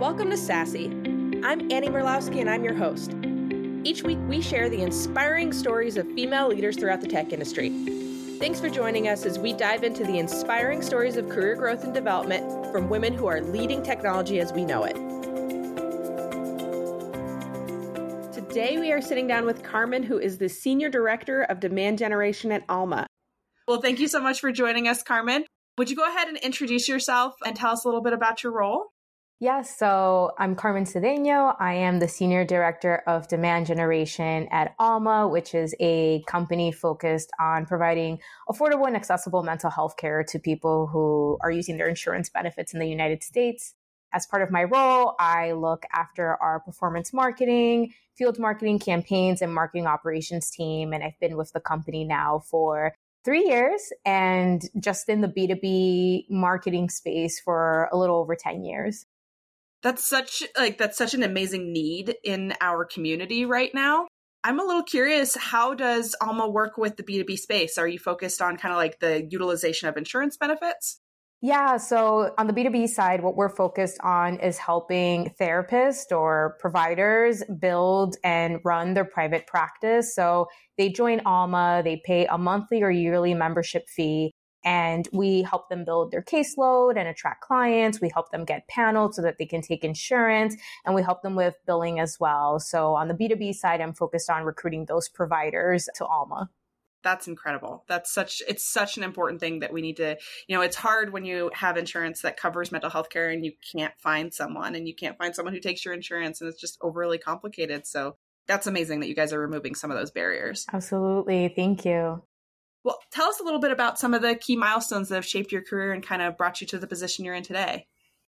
Welcome to Sassy. I'm Annie Murkowski and I'm your host. Each week we share the inspiring stories of female leaders throughout the tech industry. Thanks for joining us as we dive into the inspiring stories of career growth and development from women who are leading technology as we know it. Today we are sitting down with Carmen, who is the Senior Director of Demand Generation at Alma. Well, thank you so much for joining us, Carmen. Would you go ahead and introduce yourself and tell us a little bit about your role? Yes, so I'm Carmen Cedeño. I am the Senior Director of Demand Generation at Alma, which is a company focused on providing affordable and accessible mental health care to people who are using their insurance benefits in the United States. As part of my role, I look after our performance marketing, field marketing campaigns, and marketing operations team. And I've been with the company now for three years and just in the B2B marketing space for a little over 10 years. That's such like that's such an amazing need in our community right now. I'm a little curious how does Alma work with the B2B space? Are you focused on kind of like the utilization of insurance benefits? Yeah, so on the B2B side, what we're focused on is helping therapists or providers build and run their private practice. So they join Alma, they pay a monthly or yearly membership fee, and we help them build their caseload and attract clients. We help them get paneled so that they can take insurance and we help them with billing as well. So on the B2B side, I'm focused on recruiting those providers to Alma. That's incredible. That's such it's such an important thing that we need to you know it's hard when you have insurance that covers mental health care and you can't find someone and you can't find someone who takes your insurance and it's just overly complicated. So that's amazing that you guys are removing some of those barriers. Absolutely. Thank you well, tell us a little bit about some of the key milestones that have shaped your career and kind of brought you to the position you're in today.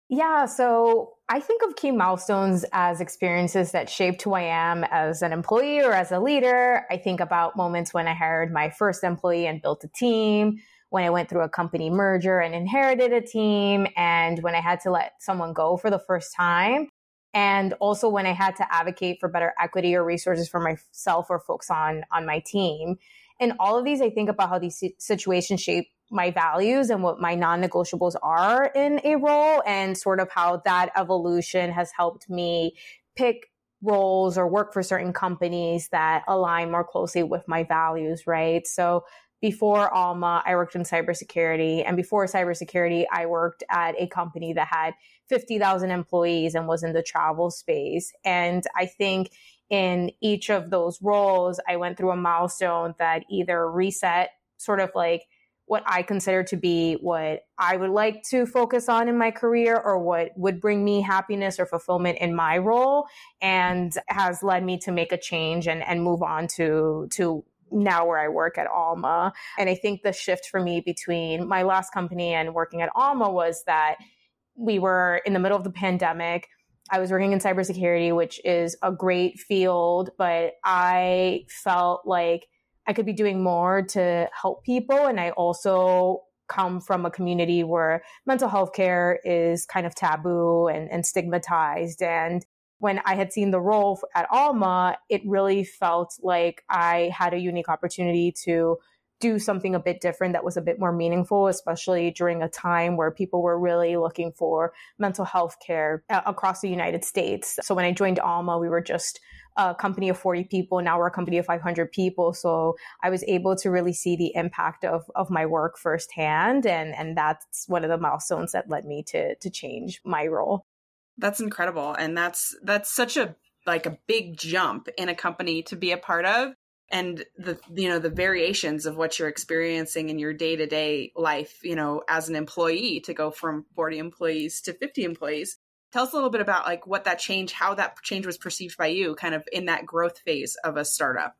Yeah, so I think of key milestones as experiences that shaped who I am as an employee or as a leader. I think about moments when I hired my first employee and built a team, when I went through a company merger and inherited a team, and when I had to let someone go for the first time. And also when I had to advocate for better equity or resources for myself or folks on, on my team. And all of these, I think about how these situations shape my values and what my non negotiables are in a role and sort of how that evolution has helped me pick roles or work for certain companies that align more closely with my values, right? So before Alma, I worked in cybersecurity. And before cybersecurity, I worked at a company that had 50,000 employees and was in the travel space. And I think in each of those roles, I went through a milestone that either reset sort of like what I consider to be what I would like to focus on in my career or what would bring me happiness or fulfillment in my role and has led me to make a change and, and move on to, to now where I work at Alma. And I think the shift for me between my last company and working at Alma was that we were in the middle of the pandemic I was working in cybersecurity, which is a great field, but I felt like I could be doing more to help people. And I also come from a community where mental health care is kind of taboo and, and stigmatized. And when I had seen the role at Alma, it really felt like I had a unique opportunity to do something a bit different that was a bit more meaningful, especially during a time where people were really looking for mental health care uh, across the United States. So when I joined Alma, we were just a company of 40 people. Now we're a company of 500 people. So I was able to really see the impact of, of my work firsthand. And, and that's one of the milestones that led me to, to change my role. That's incredible. And that's, that's such a, like a big jump in a company to be a part of and the you know the variations of what you're experiencing in your day-to-day life you know as an employee to go from 40 employees to 50 employees tell us a little bit about like what that change how that change was perceived by you kind of in that growth phase of a startup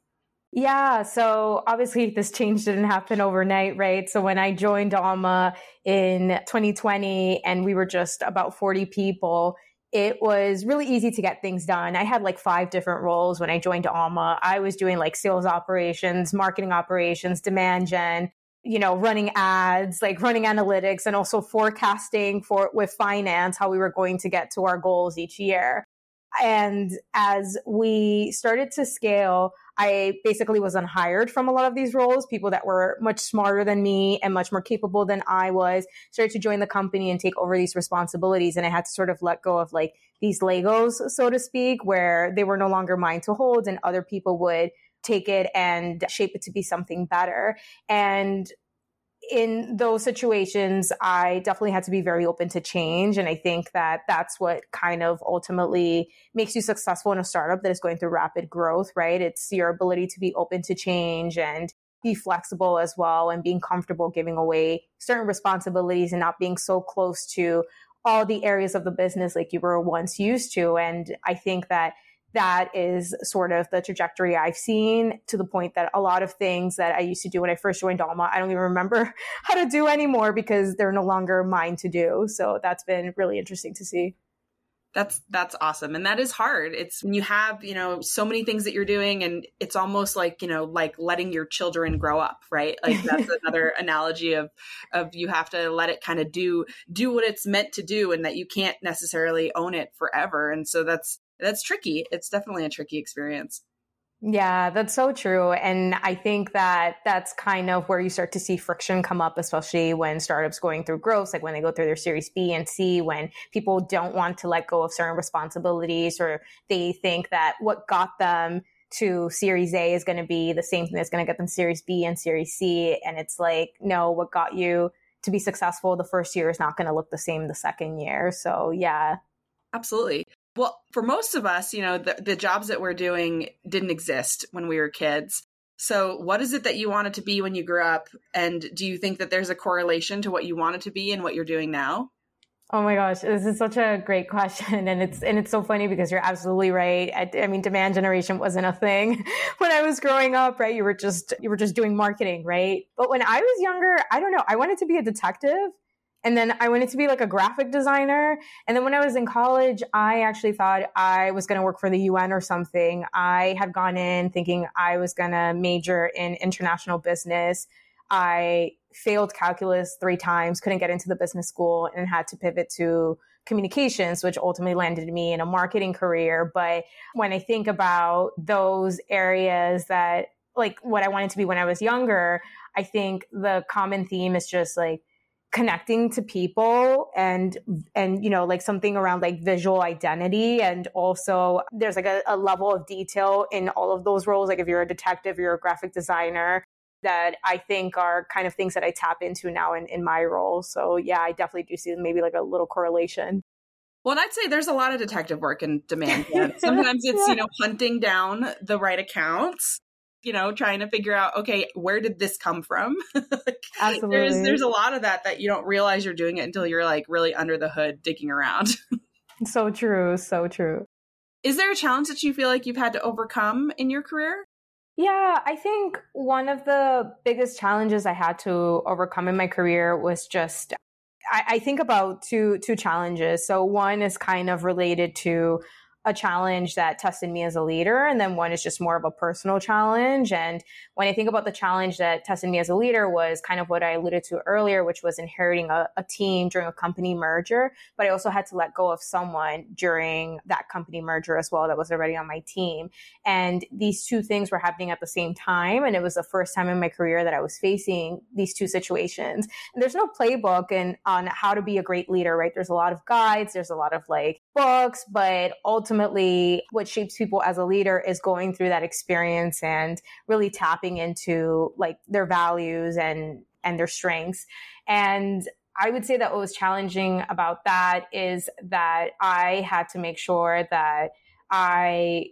yeah, so obviously this change didn't happen overnight, right? So when I joined Alma in 2020 and we were just about 40 people, it was really easy to get things done. I had like five different roles when I joined Alma. I was doing like sales operations, marketing operations, demand gen, you know, running ads, like running analytics and also forecasting for with finance how we were going to get to our goals each year. And as we started to scale, I basically was unhired from a lot of these roles. People that were much smarter than me and much more capable than I was started to join the company and take over these responsibilities. And I had to sort of let go of like these Legos, so to speak, where they were no longer mine to hold and other people would take it and shape it to be something better. And in those situations, I definitely had to be very open to change. And I think that that's what kind of ultimately makes you successful in a startup that is going through rapid growth, right? It's your ability to be open to change and be flexible as well and being comfortable giving away certain responsibilities and not being so close to all the areas of the business like you were once used to. And I think that that is sort of the trajectory I've seen to the point that a lot of things that I used to do when I first joined Alma, I don't even remember how to do anymore because they're no longer mine to do. So that's been really interesting to see. That's that's awesome. And that is hard. It's when you have, you know, so many things that you're doing and it's almost like, you know, like letting your children grow up, right? Like that's another analogy of of you have to let it kind of do do what it's meant to do and that you can't necessarily own it forever. And so that's that's tricky. It's definitely a tricky experience. Yeah, that's so true. And I think that that's kind of where you start to see friction come up, especially when startups going through growth, like when they go through their series B and C, when people don't want to let go of certain responsibilities or they think that what got them to series A is going to be the same thing that's going to get them series B and series C. And it's like, no, what got you to be successful the first year is not going to look the same the second year. So yeah. Absolutely. Well, for most of us, you know, the, the jobs that we're doing didn't exist when we were kids. So, what is it that you wanted to be when you grew up? And do you think that there's a correlation to what you wanted to be and what you're doing now? Oh my gosh, this is such a great question, and it's and it's so funny because you're absolutely right. I, I, mean, demand generation wasn't a thing when I was growing up, right? You were just you were just doing marketing, right? But when I was younger, I don't know. I wanted to be a detective, and then I wanted to be like a graphic designer. And then when I was in college, I actually thought I was going to work for the UN or something. I had gone in thinking I was going to major in international business. I failed calculus three times, couldn't get into the business school, and had to pivot to communications, which ultimately landed me in a marketing career. But when I think about those areas that, like what I wanted to be when I was younger, I think the common theme is just like, connecting to people and and you know like something around like visual identity and also there's like a, a, level of detail in all of those roles like if you're a detective you're a graphic designer that i think are kind of things that i tap into now in, in my role so yeah i definitely do see maybe like a little correlation well, I'd say there's a lot of detective work in demand. Sometimes it's, yeah. you know, hunting down the right accounts you know, trying to figure out, okay, where did this come from? like, Absolutely. There's there's a lot of that that you don't realize you're doing it until you're like really under the hood digging around. so true, so true. Is there a challenge that you feel like you've had to overcome in your career? Yeah, I think one of the biggest challenges I had to overcome in my career was just I, I think about two two challenges. So one is kind of related to a challenge that tested me as a leader and then one is just more of a personal challenge. And when i think about the challenge that tested me as a leader was kind of what i alluded to earlier which was inheriting a, a team during a company merger but i also had to let go of someone during that company merger as well that was already on my team. And these two things were happening at the same time and it was the first time in my career that i was facing these two situations. And there's no playbook and on how to be a great leader right? There's a lot of guides. There's a lot of like books but ultimately what shapes people as a leader is going through that experience and really tapping into like their values and and their strengths. And I would say that what was challenging about that is that I had to make sure that I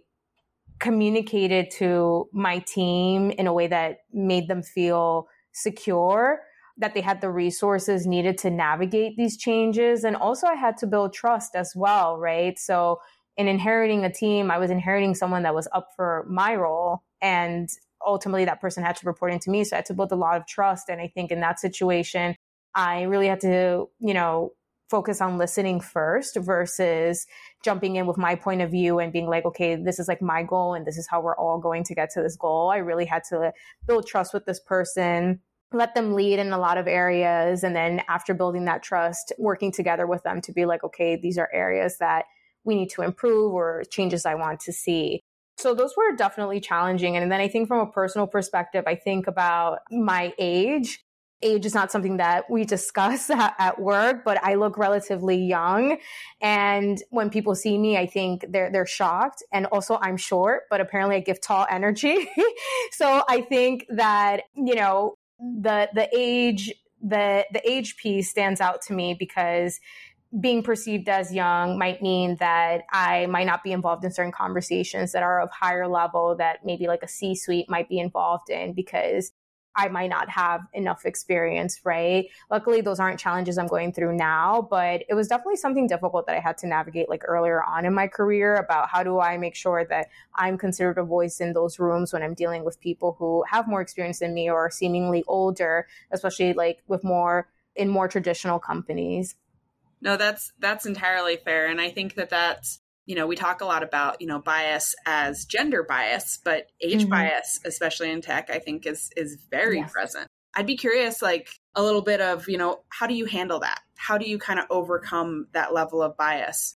communicated to my team in a way that made them feel secure that they had the resources needed to navigate these changes and also I had to build trust as well right so in inheriting a team, I was inheriting someone that was up for my role. And ultimately, that person had to report into me. So I had to build a lot of trust. And I think in that situation, I really had to, you know, focus on listening first versus jumping in with my point of view and being like, okay, this is like my goal and this is how we're all going to get to this goal. I really had to build trust with this person, let them lead in a lot of areas. And then after building that trust, working together with them to be like, okay, these are areas that we need to improve or changes I want to see. So those were definitely challenging. And then I think from a personal perspective, I think about my age age is not something that we discuss at, work, but I look relatively young. And when people see me, I think they're, they're shocked. And also I'm short, but apparently I give tall energy. so I think that, you know, the, the age, the, the age piece stands out to me because being perceived as young might mean that I might not be involved in certain conversations that are of higher level that maybe like a C suite might be involved in because I might not have enough experience, right? Luckily, those aren't challenges I'm going through now, but it was definitely something difficult that I had to navigate like earlier on in my career about how do I make sure that I'm considered a voice in those rooms when I'm dealing with people who have more experience than me or seemingly older, especially like with more in more traditional companies. No, that's that's entirely fair and I think that that's you know, we talk a lot about, you know, bias as gender bias, but age mm-hmm. bias, especially in tech, I think is is very yes. present. I'd be curious like a little bit of, you know, how do you handle that? How do you kind of overcome that level of bias?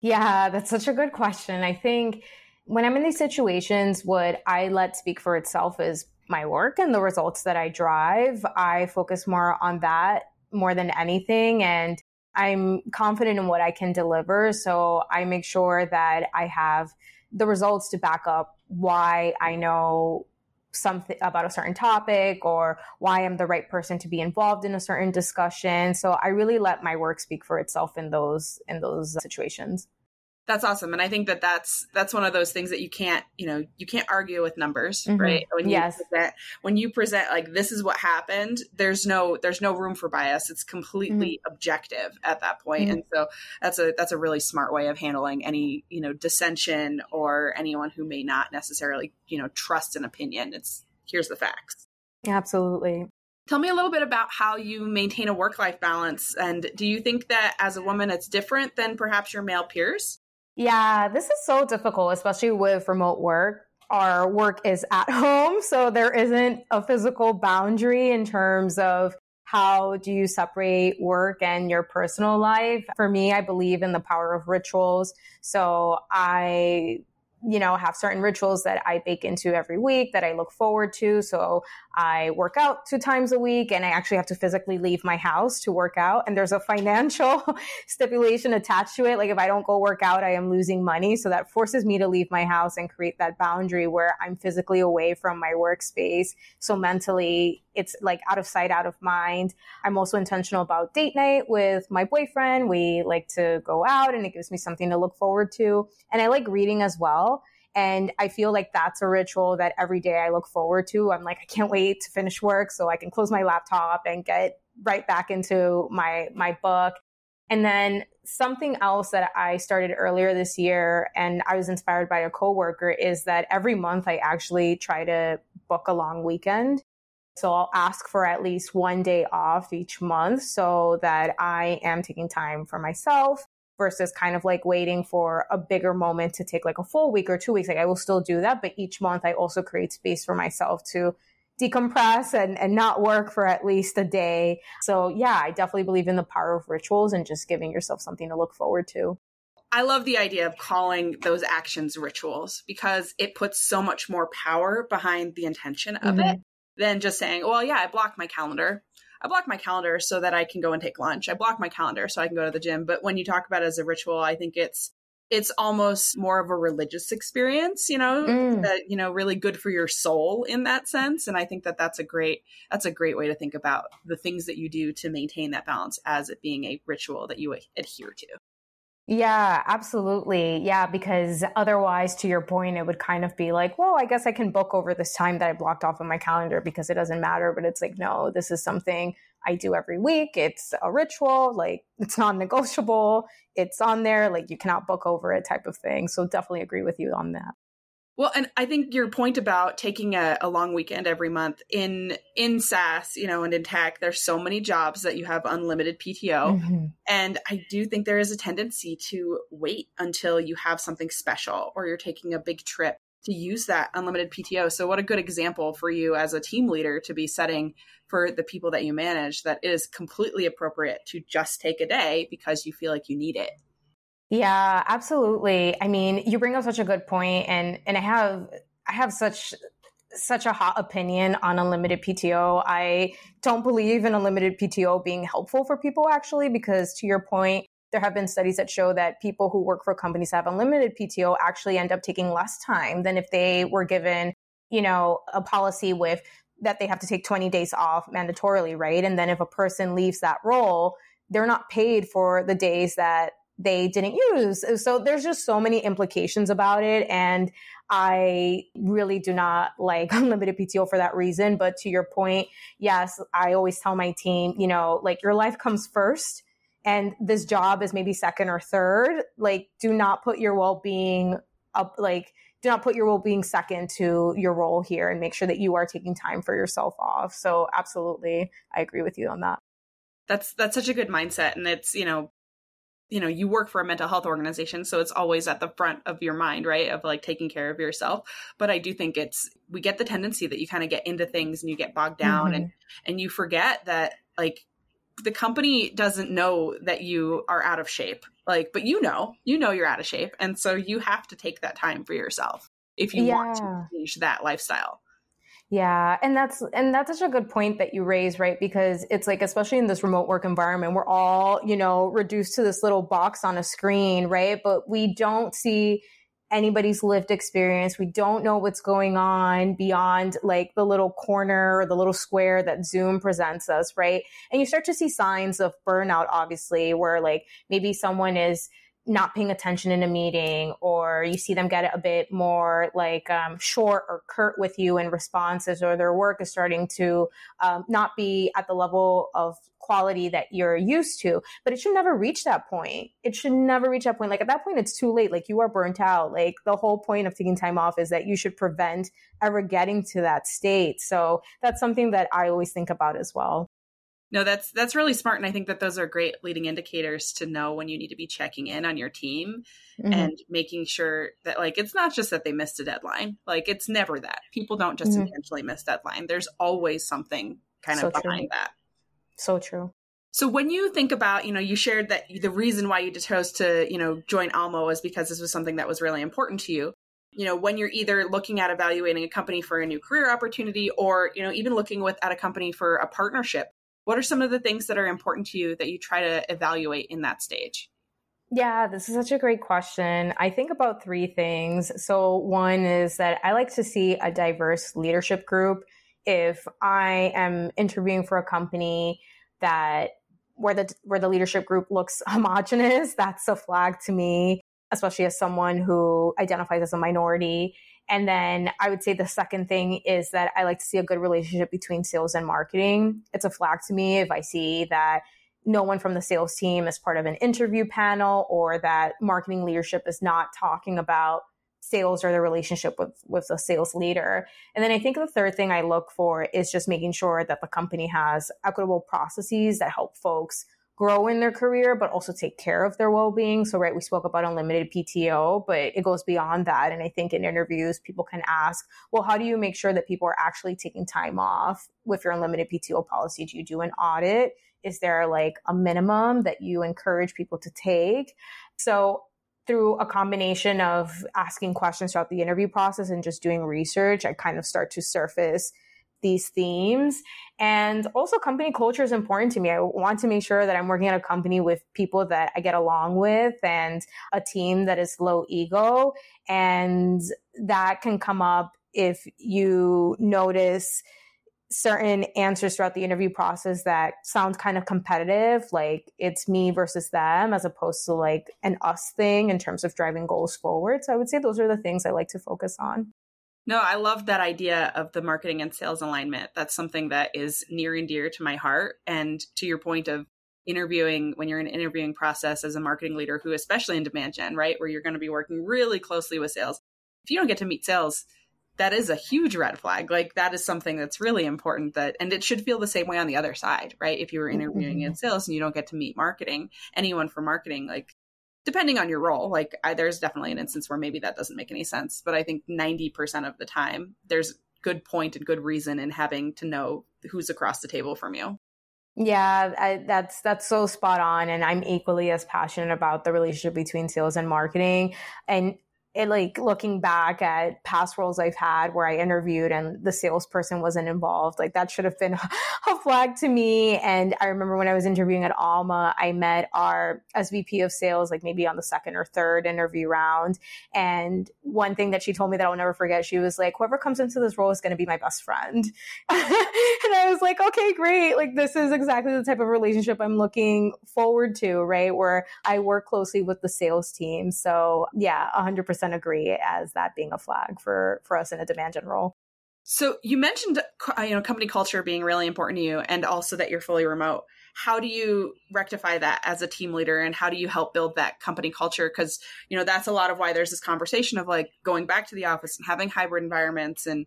Yeah, that's such a good question. I think when I'm in these situations, what I let speak for itself is my work and the results that I drive. I focus more on that more than anything. And I'm confident in what I can deliver. So I make sure that I have the results to back up why I know something about a certain topic or why I'm the right person to be involved in a certain discussion. So I really let my work speak for itself in those in those situations that's awesome and i think that that's that's one of those things that you can't you know you can't argue with numbers mm-hmm. right when you yes. present when you present like this is what happened there's no there's no room for bias it's completely mm-hmm. objective at that point. Mm-hmm. and so that's a that's a really smart way of handling any you know dissension or anyone who may not necessarily you know trust an opinion it's here's the facts absolutely Tell me a little bit about how you maintain a work life balance. And do you think that as a woman, it's different than perhaps your male peers? Yeah, this is so difficult, especially with remote work. Our work is at home, so there isn't a physical boundary in terms of how do you separate work and your personal life? For me, I believe in the power of rituals. So I you know, have certain rituals that I bake into every week that I look forward to. So I work out two times a week and I actually have to physically leave my house to work out. And there's a financial stipulation attached to it. Like if I don't go work out, I am losing money. So that forces me to leave my house and create that boundary where I'm physically away from my workspace. So mentally, it's like out of sight, out of mind. I'm also intentional about date night with my boyfriend. We like to go out and it gives me something to look forward to. And I like reading as well. And I feel like that's a ritual that every day I look forward to. I'm like, I can't wait to finish work so I can close my laptop and get right back into my my book. And then something else that I started earlier this year and I was inspired by a coworker is that every month I actually try to book a long weekend. So I'll ask for at least one day off each month so that I am taking time for myself versus kind of like waiting for a bigger moment to take like a full week or two weeks. Like I will still do that, but each month I also create space for myself to decompress and, and not work for at least a day. So yeah, I definitely believe in the power of rituals and just giving yourself something to look forward to. I love the idea of calling those actions rituals because it puts so much more power behind the intention of mm-hmm. it than just saying, well, yeah, I block my calendar. I block my calendar so that I can go and take lunch. I block my calendar so I can go to the gym. But when you talk about it as a ritual, I think it's it's almost more of a religious experience, you know, mm. that you know really good for your soul in that sense. And I think that that's a great that's a great way to think about the things that you do to maintain that balance as it being a ritual that you adhere to. Yeah, absolutely. Yeah, because otherwise, to your point, it would kind of be like, well, I guess I can book over this time that I blocked off on my calendar because it doesn't matter. But it's like, no, this is something I do every week. It's a ritual, like it's non negotiable. It's on there, like you cannot book over it type of thing. So definitely agree with you on that. Well, and I think your point about taking a, a, long weekend every month in in SaaS, you know, and in tech, there's so many jobs that you have unlimited PTO, mm-hmm. and I do think there is a tendency to wait until you have something special or you're taking a big trip to use that unlimited PTO. So, what a good example for you as a team leader to be setting for the people that you manage that it is completely appropriate to just take a day because you feel like you need it. Yeah, absolutely. I mean, you bring up such a good point and and I have I have such such a hot opinion on unlimited PTO. I don't believe in unlimited PTO being helpful for people actually because to your point, there have been studies that show that people who work for companies that have unlimited PTO actually end up taking less time than if they were given, you know, a policy with that they have to take 20 days off mandatorily, right? And then if a person leaves that role, they're not paid for the days that they didn't use. So there's just so many implications about it. And I really do not like unlimited PTO for that reason. But to your point, yes, I always tell my team, you know, like your life comes first and this job is maybe second or third. Like, do not put your well being up, like, do not put your well being second to your role here and make sure that you are taking time for yourself off. So, absolutely, I agree with you on that. That's that's such a good mindset and it's, you know, you know you work for a mental health organization so it's always at the front of your mind right of like taking care of yourself but i do think it's we get the tendency that you kind of get into things and you get bogged down mm-hmm. and and you forget that like the company doesn't know that you are out of shape like but you know you know you're out of shape and so you have to take that time for yourself if you yeah. want to change that lifestyle yeah, and that's and that's such a good point that you raise, right? Because it's like especially in this remote work environment, we're all, you know, reduced to this little box on a screen, right? But we don't see anybody's lived experience. We don't know what's going on beyond like the little corner or the little square that Zoom presents us, right? And you start to see signs of burnout obviously where like maybe someone is not paying attention in a meeting or you see them get a bit more like um, short or curt with you in responses or their work is starting to um, not be at the level of quality that you're used to. But it should never reach that point. It should never reach that point. Like at that point it's too late. Like you are burnt out. Like the whole point of taking time off is that you should prevent ever getting to that state. So that's something that i always think about as well no that's that's really smart and i think that those are great leading indicators to know when you need to be checking in on your team mm-hmm. and making sure that like it's not just that they missed a deadline like it's never that people don't just mm-hmm. intentionally miss deadline there's always something kind so of behind true. that so true so when you think about, you know, you shared that the reason why you chose to, you know, join Alma was because this was something that was really important to you. You know, when you're either looking at evaluating a company for a new career opportunity or, you know, even looking with at a company for a partnership, what are some of the things that are important to you that you try to evaluate in that stage? Yeah, this is such a great question. I think about three things. So, one is that I like to see a diverse leadership group. If I am interviewing for a company that where the where the leadership group looks homogenous, that's a flag to me, especially as someone who identifies as a minority. And then I would say the second thing is that I like to see a good relationship between sales and marketing. It's a flag to me if I see that no one from the sales team is part of an interview panel or that marketing leadership is not talking about sales or the relationship with with the sales leader. And then I think the third thing I look for is just making sure that the company has equitable processes that help folks grow in their career, but also take care of their well being. So, right, we spoke about unlimited PTO, but it goes beyond that. And I think in interviews, people can ask, well, how do you make sure that people are actually taking time off with your unlimited PTO policy? Do you do an audit? Is there like a minimum that you encourage people to take? So, through a combination of asking questions throughout the interview process and just doing research, I kind of start to surface these themes. And also company culture is important to me. I want to make sure that I'm working at a company with people that I get along with and a team that is low ego. And that can come up if you notice certain answers throughout the interview process that sounds kind of competitive, like it's me versus them, as opposed to like an us thing in terms of driving goals forward. So I would say those are the things I like to focus on. No, I love that idea of the marketing and sales alignment. That's something that is near and dear to my heart. And to your point of interviewing, when you're in an interviewing process as a marketing leader, who especially in demand gen, right, where you're going to be working really closely with sales, if you don't get to meet sales, that is a huge red flag. Like that is something that's really important that, and it should feel the same way on the other side, right? If you were interviewing mm-hmm. in sales and you don't get to meet marketing, anyone for marketing, like depending on your role like I, there's definitely an instance where maybe that doesn't make any sense but i think 90% of the time there's good point and good reason in having to know who's across the table from you Yeah, I, that's that's so spot on, and I'm equally as passionate about the relationship between sales and marketing. And it like looking back at past roles I've had where I interviewed and the salesperson wasn't involved, like that should have been a flag to me. And I remember when I was interviewing at Alma, I met our SVP of sales, like maybe on the second or third interview round. And one thing that she told me that I'll never forget, she was like, whoever comes into this role is going to be my best friend. and I was like, okay, great. Like this is exactly the type of relationship I'm looking forward to, right? Where I work closely with the sales team. So yeah, 100% agree as that being a flag for for us in a demand gen role. So you mentioned uh, you know company culture being really important to you, and also that you're fully remote. How do you rectify that as a team leader, and how do you help build that company culture? Because you know that's a lot of why there's this conversation of like going back to the office and having hybrid environments, and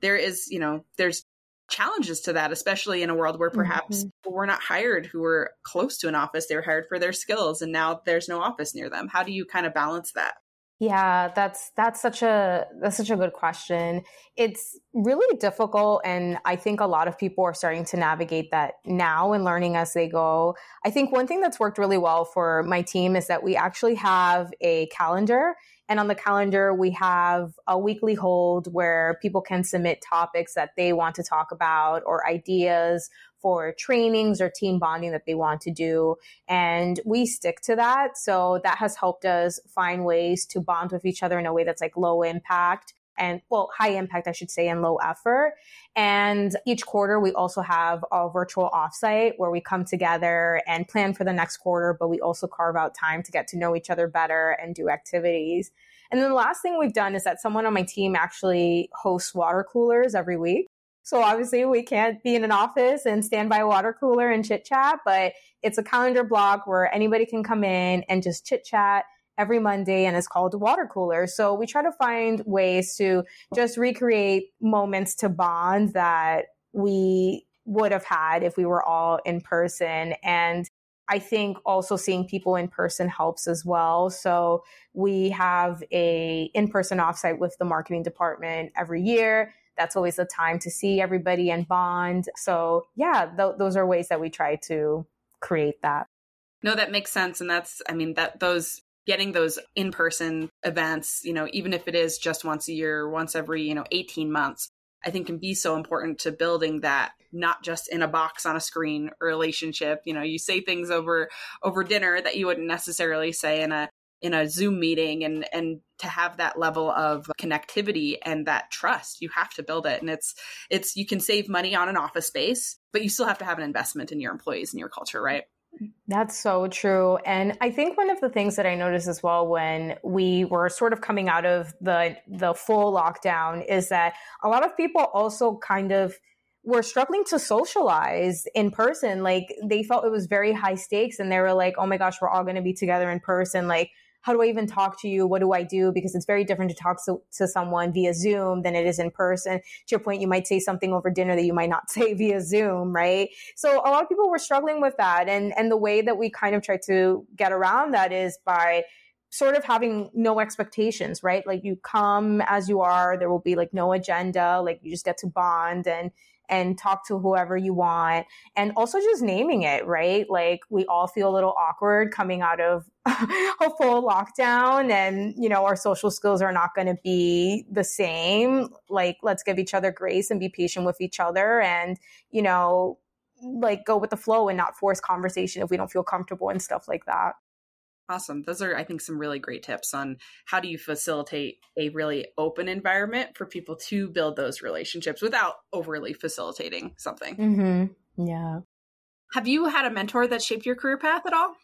there is you know there's challenges to that, especially in a world where perhaps mm-hmm. we're not hired who were close to an office; they were hired for their skills, and now there's no office near them. How do you kind of balance that? Yeah, that's that's such a that's such a good question. It's really difficult and I think a lot of people are starting to navigate that now and learning as they go. I think one thing that's worked really well for my team is that we actually have a calendar and on the calendar we have a weekly hold where people can submit topics that they want to talk about or ideas for trainings or team bonding that they want to do. And we stick to that. So that has helped us find ways to bond with each other in a way that's like low impact and well, high impact, I should say, and low effort. And each quarter, we also have a virtual offsite where we come together and plan for the next quarter, but we also carve out time to get to know each other better and do activities. And then the last thing we've done is that someone on my team actually hosts water coolers every week. So obviously we can't be in an office and stand by a water cooler and chit chat, but it's a calendar block where anybody can come in and just chit chat every Monday and it's called water cooler. So we try to find ways to just recreate moments to bond that we would have had if we were all in person. And I think also seeing people in person helps as well. So we have a in-person offsite with the marketing department every year that's always the time to see everybody and bond. So, yeah, th- those are ways that we try to create that. No, that makes sense. And that's, I mean, that those getting those in person events, you know, even if it is just once a year, once every, you know, 18 months, I think can be so important to building that not just in a box on a screen relationship. You know, you say things over over dinner that you wouldn't necessarily say in a in a Zoom meeting and and to have that level of connectivity and that trust, you have to build it. And it's it's you can save money on an office space, but you still have to have an investment in your employees and your culture, right? That's so true. And I think one of the things that I noticed as well when we were sort of coming out of the the full lockdown is that a lot of people also kind of were struggling to socialize in person. Like they felt it was very high stakes and they were like, oh my gosh, we're all going to be together in person. Like how do I even talk to you? What do I do? Because it's very different to talk to, to someone via Zoom than it is in person. To your point, you might say something over dinner that you might not say via Zoom, right? So a lot of people were struggling with that. And, and the way that we kind of try to get around that is by sort of having no expectations, right? Like you come as you are, there will be like no agenda, like you just get to bond and and talk to whoever you want and also just naming it right? Like we all feel a little awkward coming out of a full lockdown and you know our social skills are not going to be the same. Like let's give each other grace and be patient with each other and you know like go with the flow and not force conversation if we don't feel comfortable and stuff like that Awesome. Those are, I think, some really great tips on how do you facilitate a really open environment for people to build those relationships without overly facilitating something. Mm-hmm. Yeah. Have you had a mentor that shaped your career path at all?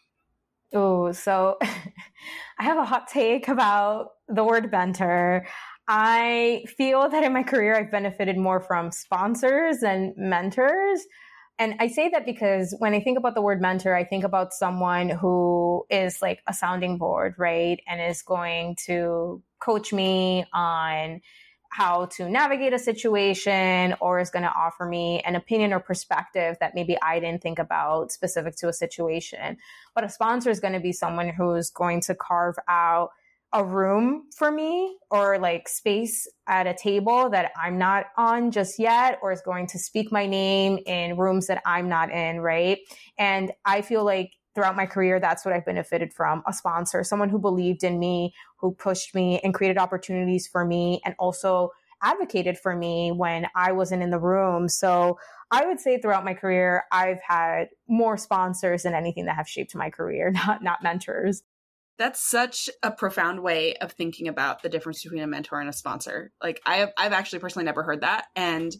Oh, so I have a hot take about the word mentor. I feel that in my career, I've benefited more from sponsors and mentors and I say that because when I think about the word mentor, I think about someone who is like a sounding board, right? And is going to coach me on how to navigate a situation or is going to offer me an opinion or perspective that maybe I didn't think about specific to a situation. But a sponsor is going to be someone who's going to carve out a room for me or like space at a table that I'm not on just yet or is going to speak my name in rooms that I'm not in, right? And I feel like throughout my career, that's what I've benefited from a sponsor, someone who believed in me, who pushed me and created opportunities for me, and also advocated for me when I wasn't in the room. So I would say throughout my career, I've had more sponsors than anything that have shaped my career, not, not mentors. That's such a profound way of thinking about the difference between a mentor and a sponsor. Like I have, I've actually personally never heard that. And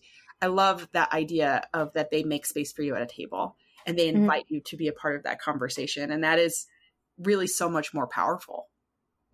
I love that idea of that they make space for you at a table and they mm-hmm. invite mm-hmm. you to be a part of that conversation. And that is really so much more powerful.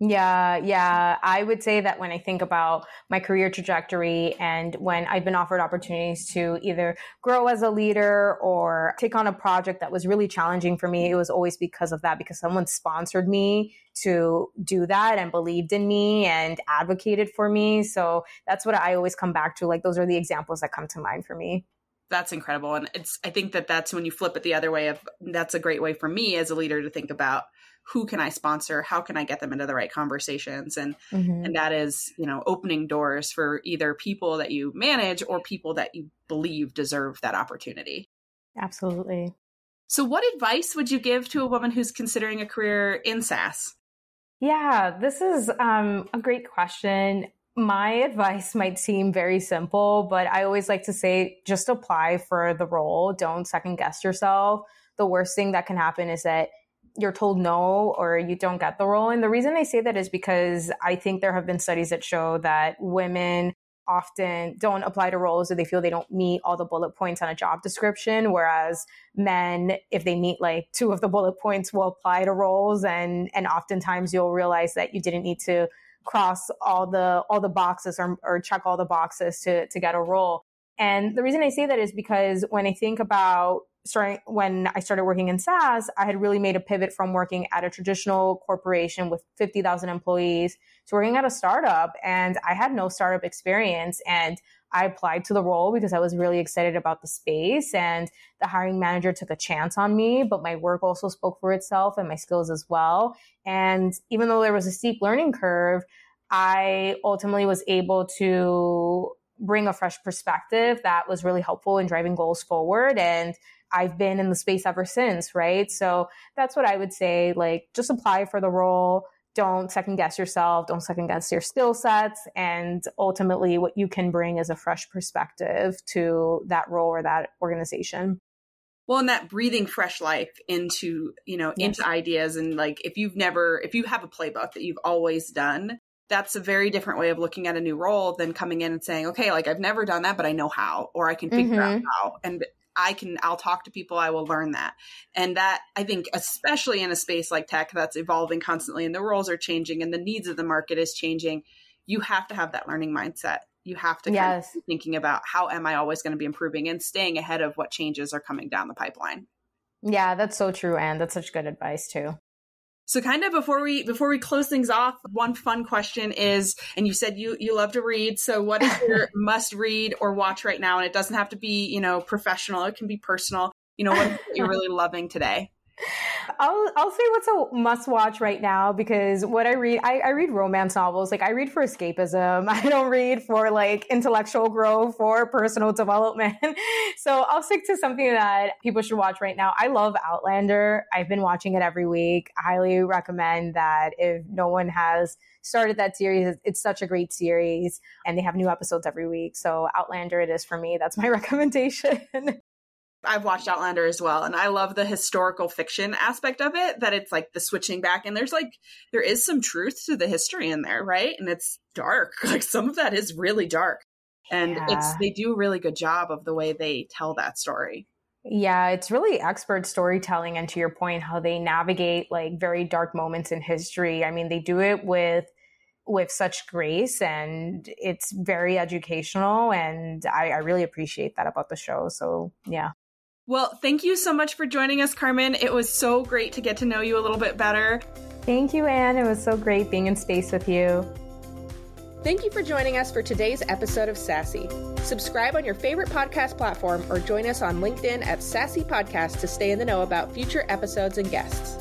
Yeah, yeah. I would say that when I think about my career trajectory and when I've been offered opportunities to either grow as a leader or take on a project that was really challenging for me, it was always because of that, because someone sponsored me to do that and believed in me and advocated for me. So that's what I always come back to. Like, those are the examples that come to mind for me that's incredible and it's i think that that's when you flip it the other way of that's a great way for me as a leader to think about who can I sponsor? How can I get them into the right conversations? And mm-hmm. and that is, you know, opening doors for either people that you manage or people that you believe deserve that opportunity. Absolutely. So what advice would you give to a woman who's considering a career in SaaS? Yeah, this is um, a great question. My advice might seem very simple, but I always like to say just apply for the role. Don't second guess yourself. The worst thing that can happen is that you're told no or you don't get the role. And the reason I say that is because I think there have been studies that show that women often don't apply to roles or they feel they don't meet all the bullet points on a job description whereas men if they meet like two of the bullet points will apply to roles and and oftentimes you'll realize that you didn't need to cross all the all the boxes or, or check all the boxes to to get a role and the reason i say that is because when i think about starting when I started working in SaaS, I had really made a pivot from working at a traditional corporation with 50,000 employees to working at a startup. And I had no startup experience. And I applied to the role because I was really excited about the space. And the hiring manager took a chance on me, but my work also spoke for itself and my skills as well. And even though there was a steep learning curve, I ultimately was able to bring a fresh perspective that was really helpful in driving goals forward. And I've been in the space ever since, right? So that's what I would say. Like, just apply for the role. Don't second guess yourself. Don't second guess your skill sets. And ultimately, what you can bring is a fresh perspective to that role or that organization. Well, and that breathing fresh life into, you know, yes. into ideas. And like, if you've never, if you have a playbook that you've always done, that's a very different way of looking at a new role than coming in and saying, okay, like I've never done that, but I know how, or I can figure mm-hmm. out how. And I can, I'll talk to people, I will learn that. And that, I think, especially in a space like tech that's evolving constantly and the roles are changing and the needs of the market is changing, you have to have that learning mindset. You have to yes. kind of thinking about how am I always going to be improving and staying ahead of what changes are coming down the pipeline. Yeah, that's so true. And that's such good advice too. So kind of before we before we close things off, one fun question is, and you said you you love to read. So what is your must read or watch right now? And it doesn't have to be you know professional; it can be personal. You know what you're really loving today. I'll I'll say what's a must watch right now because what I read I, I read romance novels. Like I read for escapism. I don't read for like intellectual growth or personal development. So I'll stick to something that people should watch right now. I love Outlander. I've been watching it every week. I highly recommend that if no one has started that series. It's such a great series and they have new episodes every week. So Outlander it is for me. That's my recommendation I've watched Outlander as well, and I love the historical fiction aspect of it. That it's like the switching back, and there's like there is some truth to the history in there, right? And it's dark. Like some of that is really dark, and yeah. it's they do a really good job of the way they tell that story. Yeah, it's really expert storytelling, and to your point, how they navigate like very dark moments in history. I mean, they do it with with such grace and it's very educational and I, I, really appreciate that about the show so yeah well, thank you so much for joining us, Carmen. It was so great to get to know you a little bit better. Thank you, Anne. It was so great being in space with you. Thank you for joining us for today's episode of Sassy. Subscribe on your favorite podcast platform or join us on LinkedIn at Sassy Podcast to stay in the know about future episodes and guests.